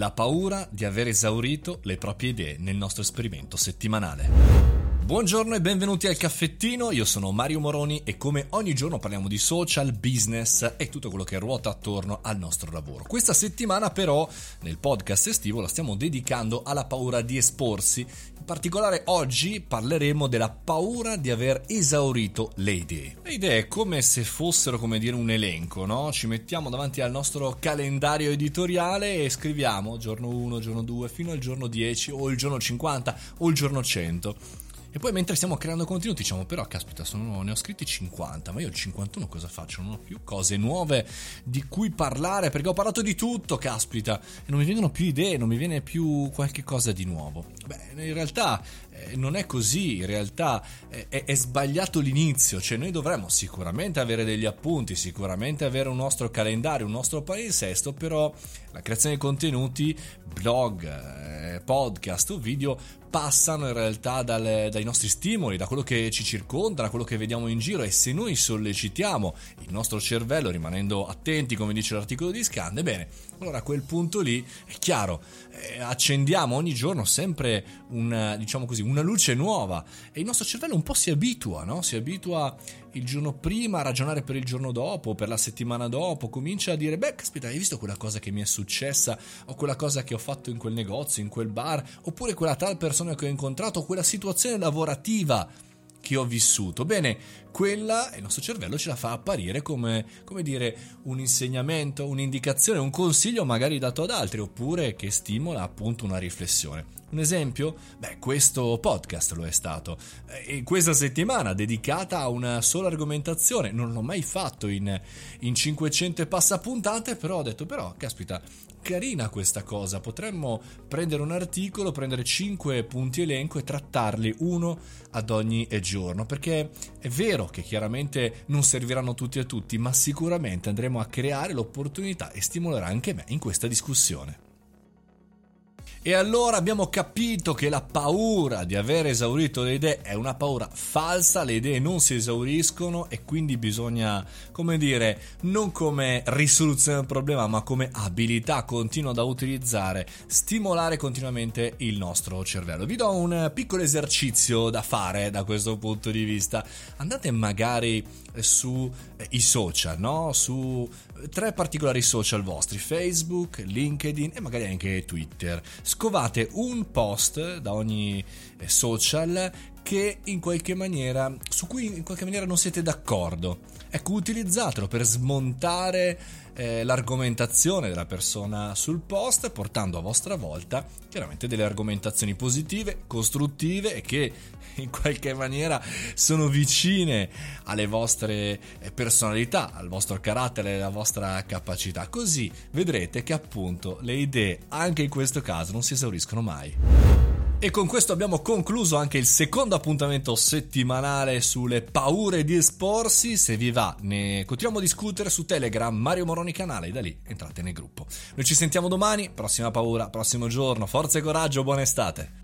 la paura di aver esaurito le proprie idee nel nostro esperimento settimanale. Buongiorno e benvenuti al caffettino, io sono Mario Moroni e come ogni giorno parliamo di social, business e tutto quello che ruota attorno al nostro lavoro. Questa settimana però nel podcast estivo la stiamo dedicando alla paura di esporsi, in particolare oggi parleremo della paura di aver esaurito le idee. Le idee come se fossero come dire un elenco, no? Ci mettiamo davanti al nostro calendario editoriale e scriviamo giorno 1, giorno 2 fino al giorno 10 o il giorno 50 o il giorno 100 e poi mentre stiamo creando contenuti diciamo però caspita sono, ne ho scritti 50 ma io il 51 cosa faccio? Non ho più cose nuove di cui parlare perché ho parlato di tutto caspita e non mi vengono più idee, non mi viene più qualche cosa di nuovo. Beh in realtà eh, non è così, in realtà è, è, sbagliato l'inizio, cioè noi dovremmo sicuramente avere degli appunti, sicuramente avere un nostro calendario, un nostro palinsesto, però la creazione di contenuti, blog, eh, podcast o video passano in realtà dal, dai nostri stimoli, da quello che ci circonda, da quello che vediamo in giro e se noi sollecitiamo il nostro cervello rimanendo attenti come dice l'articolo di Scande, bene, allora a quel punto lì è chiaro, eh, accendiamo ogni giorno sempre una, diciamo così, una luce nuova e il nostro cervello un po' si abitua, no? si abitua il giorno prima a ragionare per il giorno dopo, per la settimana dopo, comincia a dire, beh, caspita, hai visto quella cosa che mi è successa o quella cosa che ho fatto in quel negozio, in quel bar, oppure quella tal persona che ho incontrato, quella situazione lavorativa che ho vissuto. Bene, quella il nostro cervello ce la fa apparire come, come dire, un insegnamento, un'indicazione, un consiglio magari dato ad altri, oppure che stimola appunto una riflessione. Un esempio? Beh, questo podcast lo è stato. E questa settimana dedicata a una sola argomentazione. Non l'ho mai fatto in, in 500 e passa puntate, però ho detto, però, caspita, carina questa cosa. Potremmo prendere un articolo, prendere 5 punti elenco e trattarli uno ad ogni giorno. Perché è vero che chiaramente non serviranno tutti a tutti, ma sicuramente andremo a creare l'opportunità e stimolerà anche me in questa discussione. E allora abbiamo capito che la paura di aver esaurito le idee è una paura falsa, le idee non si esauriscono e quindi bisogna, come dire, non come risoluzione del problema, ma come abilità continua da utilizzare, stimolare continuamente il nostro cervello. Vi do un piccolo esercizio da fare da questo punto di vista. Andate magari sui eh, social, no? Su tre particolari social vostri, Facebook, LinkedIn e magari anche Twitter. Scovate un post da ogni eh, social che in qualche maniera su cui in qualche maniera non siete d'accordo. Ecco, utilizzatelo per smontare eh, l'argomentazione della persona sul post, portando a vostra volta chiaramente delle argomentazioni positive, costruttive e che in qualche maniera sono vicine alle vostre eh, personalità, al vostro carattere, alla vostra capacità. Così vedrete che appunto le idee, anche in questo caso, non si esauriscono mai. E con questo abbiamo concluso anche il secondo appuntamento settimanale sulle paure di esporsi. Se vi va, ne continuiamo a discutere su Telegram, Mario Moroni canale, da lì entrate nel gruppo. Noi ci sentiamo domani, prossima paura, prossimo giorno. Forza e coraggio, buona estate.